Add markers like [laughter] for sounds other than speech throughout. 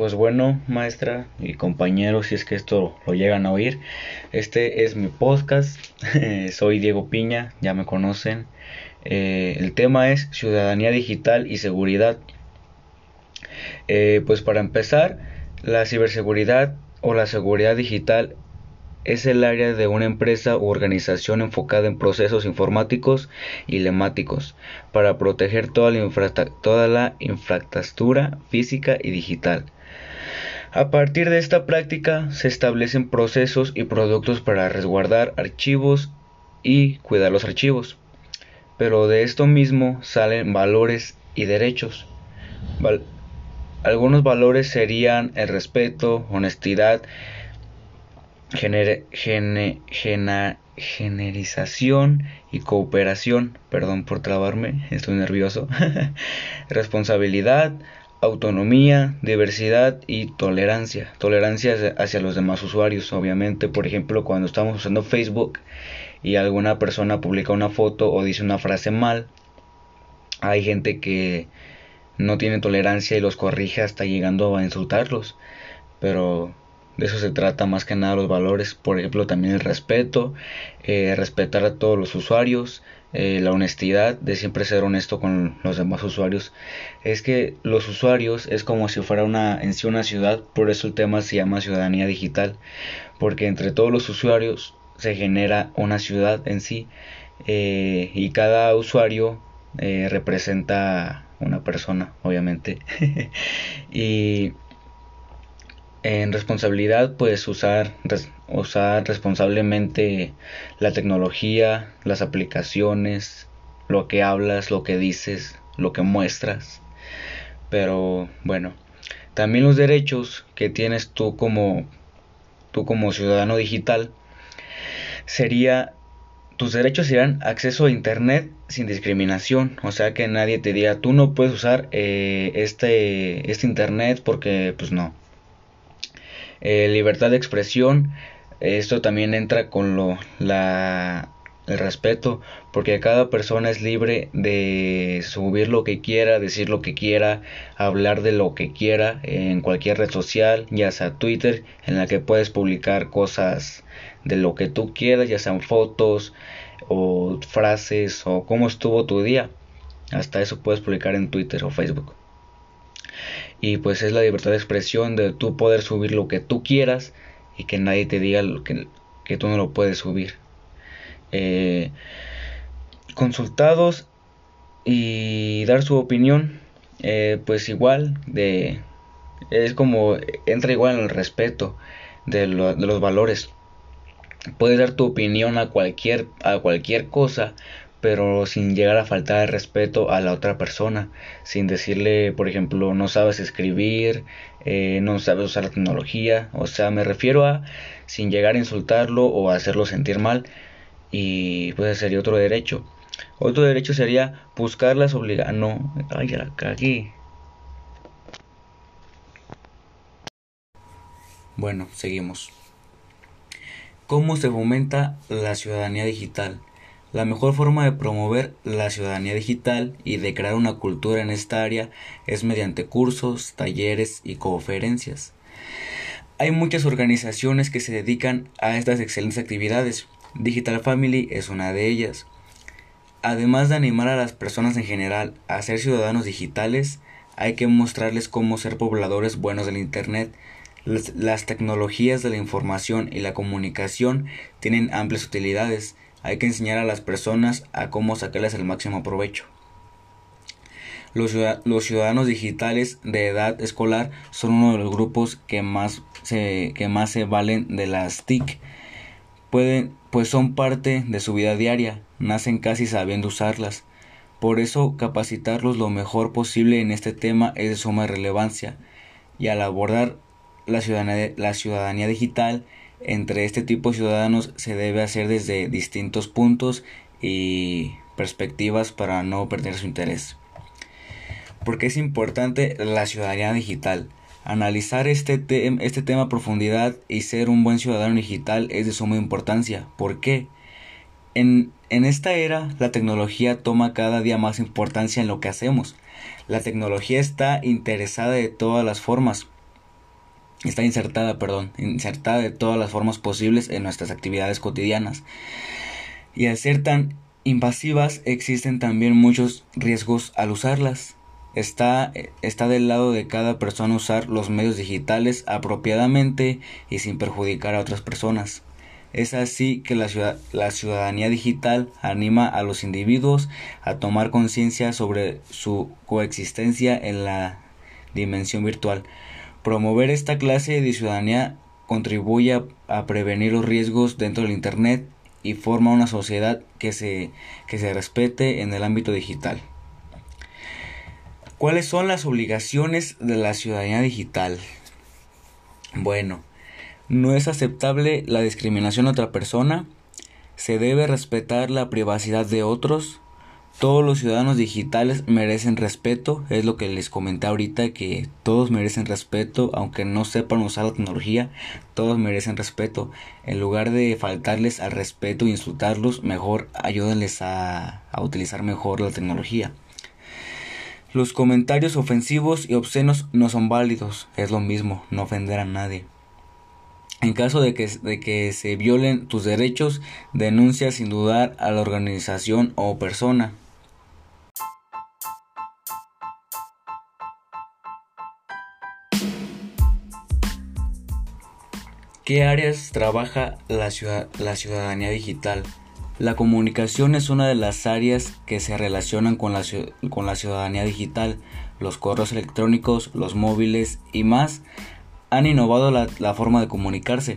Pues bueno, maestra y compañeros, si es que esto lo llegan a oír, este es mi podcast. [laughs] Soy Diego Piña, ya me conocen. Eh, el tema es ciudadanía digital y seguridad. Eh, pues para empezar, la ciberseguridad o la seguridad digital es el área de una empresa u organización enfocada en procesos informáticos y lemáticos para proteger toda la, toda la infraestructura física y digital. A partir de esta práctica se establecen procesos y productos para resguardar archivos y cuidar los archivos. Pero de esto mismo salen valores y derechos. algunos valores serían el respeto, honestidad, generización y cooperación, perdón por trabarme, estoy nervioso, [laughs] responsabilidad, autonomía, diversidad y tolerancia. Tolerancia hacia los demás usuarios, obviamente, por ejemplo, cuando estamos usando Facebook y alguna persona publica una foto o dice una frase mal, hay gente que no tiene tolerancia y los corrige hasta llegando a insultarlos. Pero de eso se trata más que nada los valores, por ejemplo también el respeto, eh, respetar a todos los usuarios, eh, la honestidad, de siempre ser honesto con los demás usuarios. Es que los usuarios es como si fuera una en sí una ciudad, por eso el tema se llama ciudadanía digital, porque entre todos los usuarios se genera una ciudad en sí eh, y cada usuario representa una persona, obviamente. [laughs] en responsabilidad, pues usar, usar responsablemente la tecnología, las aplicaciones, lo que hablas, lo que dices, lo que muestras. Pero bueno, también los derechos que tienes tú como tú como ciudadano digital sería tus derechos serían acceso a internet sin discriminación, o sea que nadie te diga tú no puedes usar eh, este este internet porque pues no eh, libertad de expresión, esto también entra con lo, la, el respeto, porque cada persona es libre de subir lo que quiera, decir lo que quiera, hablar de lo que quiera en cualquier red social, ya sea Twitter, en la que puedes publicar cosas de lo que tú quieras, ya sean fotos o frases o cómo estuvo tu día. Hasta eso puedes publicar en Twitter o Facebook y pues es la libertad de expresión de tú poder subir lo que tú quieras y que nadie te diga lo que, que tú no lo puedes subir. Eh, consultados y dar su opinión, eh, pues igual de es como entra igual en el respeto de, de los valores. Puedes dar tu opinión a cualquier a cualquier cosa, pero sin llegar a faltar respeto a la otra persona, sin decirle, por ejemplo, no sabes escribir, eh, no sabes usar la tecnología, o sea, me refiero a sin llegar a insultarlo o hacerlo sentir mal, y pues sería otro derecho. Otro derecho sería buscar las obligaciones. No, ay, ya la. Bueno, seguimos. ¿Cómo se fomenta la ciudadanía digital? La mejor forma de promover la ciudadanía digital y de crear una cultura en esta área es mediante cursos, talleres y conferencias. Hay muchas organizaciones que se dedican a estas excelentes actividades. Digital Family es una de ellas. Además de animar a las personas en general a ser ciudadanos digitales, hay que mostrarles cómo ser pobladores buenos del Internet. Las, las tecnologías de la información y la comunicación tienen amplias utilidades hay que enseñar a las personas a cómo sacarles el máximo provecho. Los, ciudadanos digitales de edad escolar son uno de los grupos que más se, valen de las TIC. Pueden, pues son parte de su vida diaria, nacen casi sabiendo usarlas. Por eso capacitarlos lo mejor posible en este tema es de suma relevancia. Y al abordar la ciudadanía digital entre este tipo de ciudadanos se debe hacer desde distintos puntos y perspectivas para no perder su interés. Porque es importante la ciudadanía digital. Analizar este, este tema a profundidad y ser un buen ciudadano digital es de suma importancia. ¿Por qué? En, en esta era la tecnología toma cada día más importancia en lo que hacemos. La tecnología está interesada de todas las formas está insertada, perdón, insertada de todas las formas posibles en nuestras actividades cotidianas. Y al ser tan invasivas existen también muchos riesgos al usarlas. Está, está del lado de cada persona usar los medios digitales apropiadamente y sin perjudicar a otras personas. Es así que la, la ciudadanía digital anima a los individuos a tomar conciencia sobre su coexistencia en la dimensión virtual. Promover esta clase de ciudadanía contribuye a, prevenir los riesgos dentro del Internet y forma una sociedad que se, que se respete en el ámbito digital. ¿Cuáles son las obligaciones de la ciudadanía digital? Bueno, no es aceptable la discriminación a otra persona, se debe respetar la privacidad de otros, todos los ciudadanos digitales merecen respeto, es lo que les comenté ahorita, que todos merecen respeto, aunque no sepan usar la tecnología, todos merecen respeto. En lugar de faltarles al respeto e insultarlos, mejor ayúdenles a, utilizar mejor la tecnología. Los comentarios ofensivos y obscenos no son válidos, es lo mismo, no ofender a nadie. En caso de que, de que se violen tus derechos, denuncia sin dudar a la organización o persona. ¿Qué áreas trabaja la, la, ciudadanía digital? La comunicación es una de las áreas que se relacionan con la, la ciudadanía digital. Los correos electrónicos, los móviles y más han innovado la, forma de comunicarse.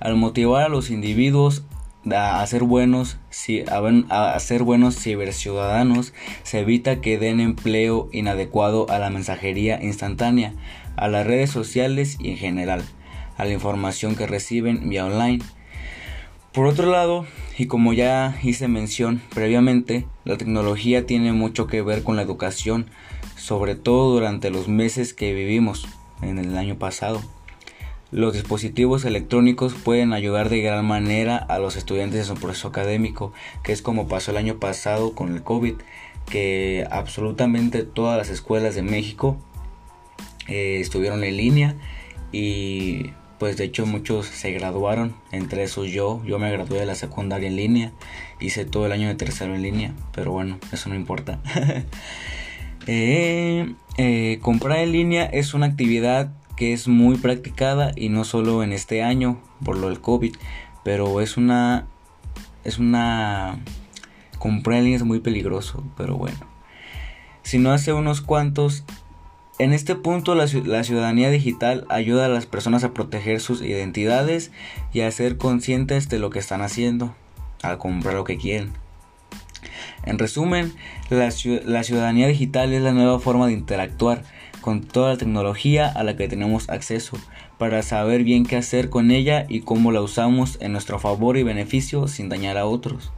Al motivar a los individuos a ser buenos, a, ser buenos ciberciudadanos, se evita que den empleo inadecuado a la mensajería instantánea, a las redes sociales y en general, a la información que reciben vía online. Por otro lado, y como ya hice mención previamente, la tecnología tiene mucho que ver con la educación, sobre todo durante los meses que vivimos en el año pasado. Los dispositivos electrónicos pueden ayudar de gran manera a los estudiantes en su proceso académico, que es como pasó el año pasado con el COVID, que absolutamente todas las escuelas de México eh, estuvieron en línea y pues de hecho muchos se graduaron, entre esos yo, yo me gradué de la secundaria en línea, hice todo el año de tercero en línea, pero bueno, eso no importa. [laughs] Eh, eh, comprar en línea es una actividad que es muy practicada y no solo en este año por lo del COVID, pero es una es una comprar en línea es muy peligroso, pero bueno. Si no hace unos cuantos en este punto la, ciudadanía digital ayuda a las personas a proteger sus identidades y a ser conscientes de lo que están haciendo al comprar lo que quieren. En resumen, la, ciudadanía digital es la nueva forma de interactuar con toda la tecnología a la que tenemos acceso para saber bien qué hacer con ella y cómo la usamos en nuestro favor y beneficio sin dañar a otros.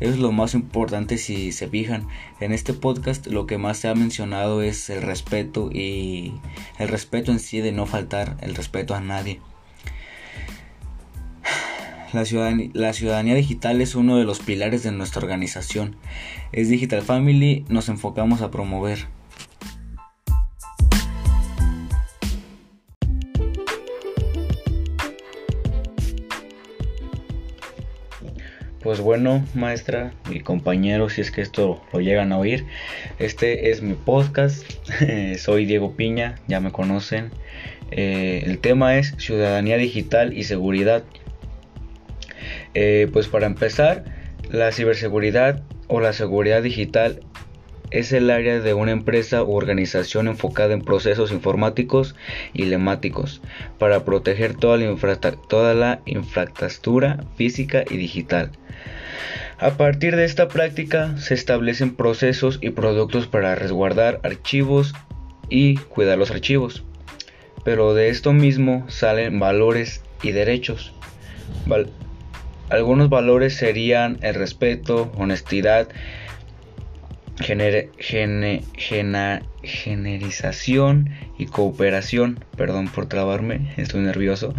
Eso es lo más importante si se fijan. En este podcast lo que más se ha mencionado es el respeto y el respeto en sí de no faltar el respeto a nadie. La ciudadanía, digital es uno de los pilares de nuestra organización. Es Digital Family, nos enfocamos a promover. Pues bueno, maestra y compañeros, si es que esto lo llegan a oír, este es mi podcast. [laughs] Soy Diego Piña, ya me conocen. Eh, el tema es ciudadanía digital y seguridad. Eh, pues para empezar, la ciberseguridad o la seguridad digital es el área de una empresa u organización enfocada en procesos informáticos y lemáticos para proteger toda la, toda la infraestructura física y digital. A partir de esta práctica se establecen procesos y productos para resguardar archivos y cuidar los archivos. Pero de esto mismo salen valores y derechos. Algunos valores serían el respeto, honestidad, generización y cooperación. Perdón por trabarme, estoy nervioso.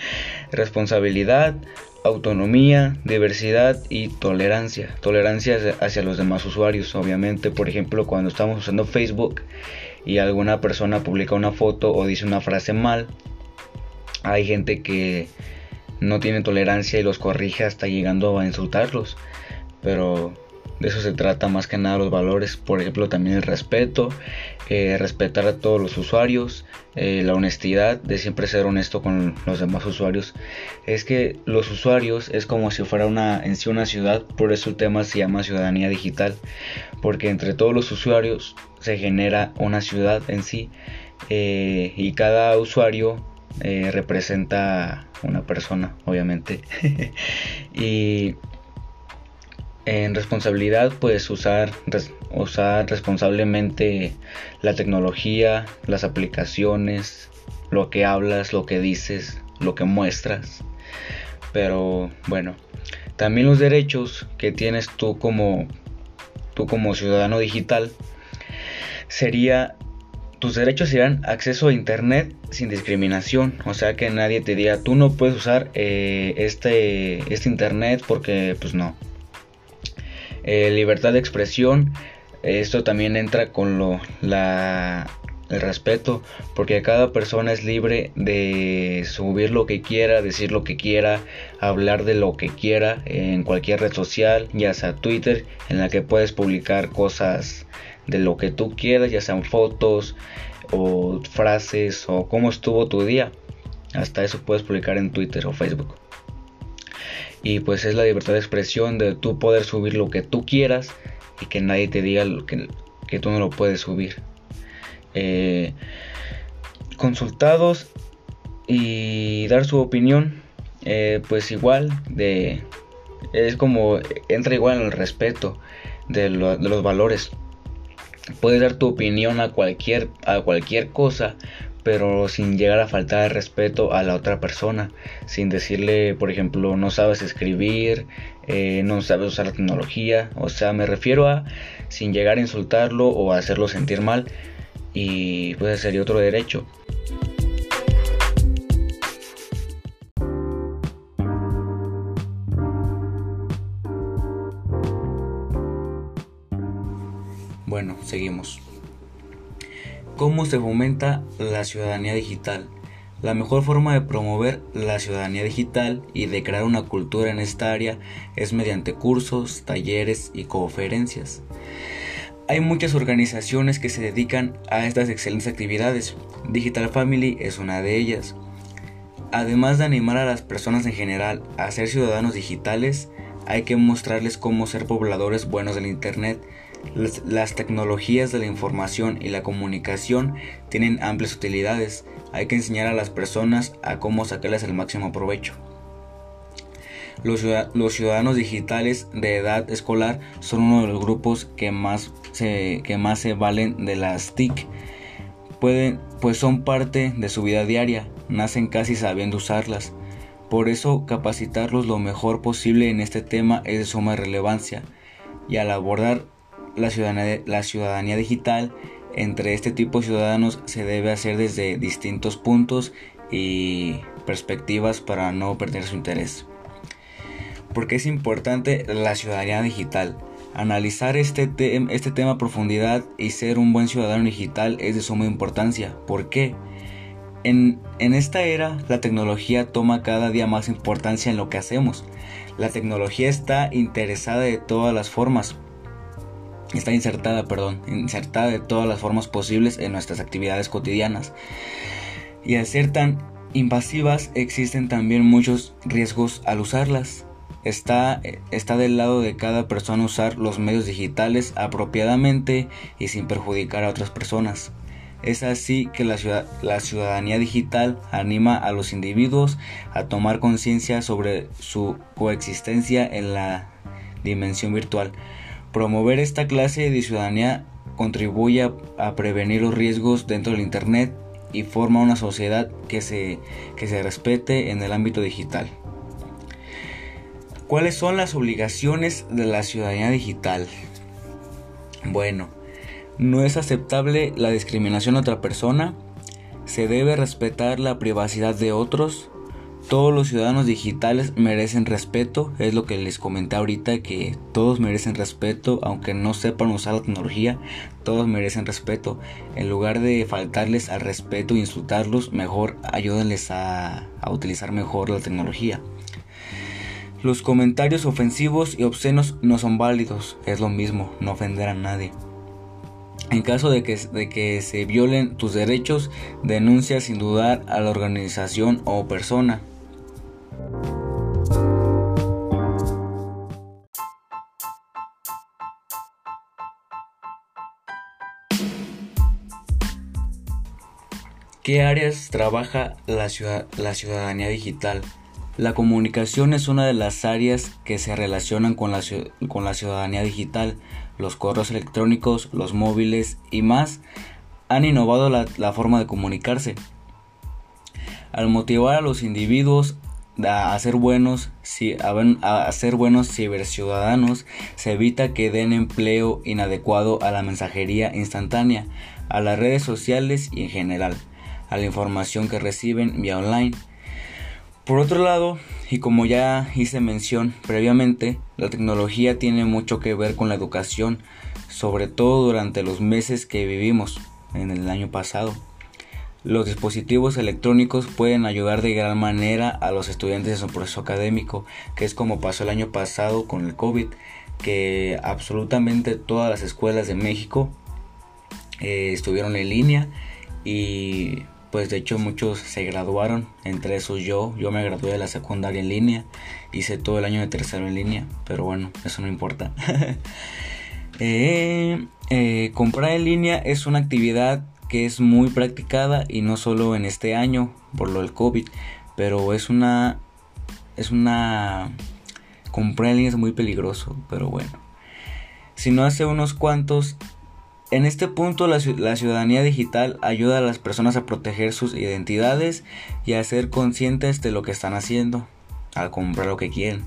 [laughs] Responsabilidad, autonomía, diversidad y tolerancia. Tolerancia hacia los demás usuarios, obviamente. Por ejemplo, cuando estamos usando Facebook y alguna persona publica una foto o dice una frase mal, hay gente que no tiene tolerancia y los corrige hasta llegando a insultarlos. Pero de eso se trata más que nada los valores, por ejemplo también el respeto, eh, respetar a todos los usuarios, eh, la honestidad, de siempre ser honesto con los demás usuarios. Es que los usuarios es como si fuera una, en sí una ciudad, por eso el tema se llama ciudadanía digital, porque entre todos los usuarios se genera una ciudad en sí eh, y cada usuario representa una persona, obviamente. [laughs] y en responsabilidad, pues usar, usar responsablemente la tecnología, las aplicaciones, lo que hablas, lo que dices, lo que muestras. Pero bueno, también los derechos que tienes tú como tú como ciudadano digital sería tus derechos serían acceso a internet sin discriminación, o sea que nadie te diga tú no puedes usar eh, este, este internet porque pues no, eh, libertad de expresión, esto también entra con lo, la, el respeto, porque cada persona es libre de subir lo que quiera, decir lo que quiera, hablar de lo que quiera en cualquier red social, ya sea Twitter, en la que puedes publicar cosas de lo que tú quieras, ya sean fotos o frases o cómo estuvo tu día. Hasta eso puedes publicar en Twitter o Facebook y pues es la libertad de expresión de tú poder subir lo que tú quieras y que nadie te diga que, que tú no lo puedes subir. Eh, consultados y dar su opinión, eh, pues igual de es como entra igual en el respeto de, de los valores. Puedes dar tu opinión a cualquier a cualquier cosa, pero sin llegar a faltar respeto a la otra persona, sin decirle, por ejemplo, no sabes escribir, eh, no sabes usar la tecnología, o sea, me refiero a sin llegar a insultarlo o hacerlo sentir mal, y pues sería otro derecho. Bueno, seguimos. ¿Cómo se fomenta la ciudadanía digital? La mejor forma de promover la ciudadanía digital y de crear una cultura en esta área es mediante cursos, talleres y conferencias. Hay muchas organizaciones que se dedican a estas excelentes actividades. Digital Family es una de ellas. Además de animar a las personas en general a ser ciudadanos digitales, hay que mostrarles cómo ser pobladores buenos del Internet las, tecnologías de la información y la comunicación tienen amplias utilidades. Hay que enseñar a las personas a cómo sacarles el máximo provecho. Los, ciudadanos digitales de edad escolar son uno de los grupos que más se, que más se valen de las TIC. Pueden, pues son parte de su vida diaria, nacen casi sabiendo usarlas. Por eso capacitarlos lo mejor posible en este tema es de suma relevancia. Y al abordar la ciudadanía, digital entre este tipo de ciudadanos se debe hacer desde distintos puntos y perspectivas para no perder su interés. Porque es importante la ciudadanía digital? Analizar este, este tema a profundidad y ser un buen ciudadano digital es de suma importancia. ¿Por qué? En, en esta era la tecnología toma cada día más importancia en lo que hacemos. La tecnología está interesada de todas las formas, está insertada, perdón, insertada de todas las formas posibles en nuestras actividades cotidianas. Y al ser tan invasivas existen también muchos riesgos al usarlas. Está, está del lado de cada persona usar los medios digitales apropiadamente y sin perjudicar a otras personas. Es así que la, la ciudadanía digital anima a los individuos a tomar conciencia sobre su coexistencia en la dimensión virtual Promover esta clase de ciudadanía contribuye a, prevenir los riesgos dentro del Internet y forma una sociedad que se, que se respete en el ámbito digital. ¿Cuáles son las obligaciones de la ciudadanía digital? Bueno, no es aceptable la discriminación a otra persona, se debe respetar la privacidad de otros, todos los ciudadanos digitales merecen respeto, es lo que les comenté ahorita, que todos merecen respeto, aunque no sepan usar la tecnología, todos merecen respeto. En lugar de faltarles al respeto e insultarlos, mejor ayúdenles a, utilizar mejor la tecnología. Los comentarios ofensivos y obscenos no son válidos, es lo mismo, no ofender a nadie. En caso de que, de que, se violen tus derechos, denuncia sin dudar a la organización o persona. ¿Qué áreas trabaja la, la ciudadanía digital? La comunicación es una de las áreas que se relacionan con la, la ciudadanía digital. Los correos electrónicos, los móviles y más han innovado la, forma de comunicarse. Al motivar a los individuos a ser buenos, a ser buenos ciberciudadanos, se evita que den empleo inadecuado a la mensajería instantánea, a las redes sociales y en general, a la información que reciben vía online. Por otro lado, y como ya hice mención previamente, la tecnología tiene mucho que ver con la educación, sobre todo durante los meses que vivimos en el año pasado. Los dispositivos electrónicos pueden ayudar de gran manera a los estudiantes en su proceso académico, que es como pasó el año pasado con el COVID, que absolutamente todas las escuelas de México eh, estuvieron en línea y pues de hecho muchos se graduaron, entre esos yo, yo me gradué de la secundaria en línea, hice todo el año de tercero en línea, pero bueno, eso no importa. [laughs] Eh, eh, comprar en línea es una actividad que es muy practicada y no solo en este año por lo del COVID, pero es una es una comprar en línea es muy peligroso, pero bueno. Si no hace unos cuantos en este punto la, ciudadanía digital ayuda a las personas a proteger sus identidades y a ser conscientes de lo que están haciendo al comprar lo que quieren.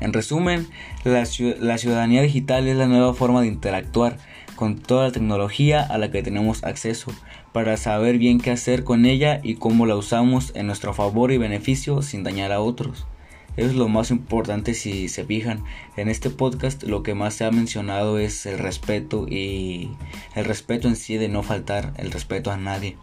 En resumen, la, la ciudadanía digital es la nueva forma de interactuar con toda la tecnología a la que tenemos acceso para saber bien qué hacer con ella y cómo la usamos en nuestro favor y beneficio sin dañar a otros. Eso es lo más importante si se fijan. En este podcast lo que más se ha mencionado es el respeto y el respeto en sí de no faltar el respeto a nadie.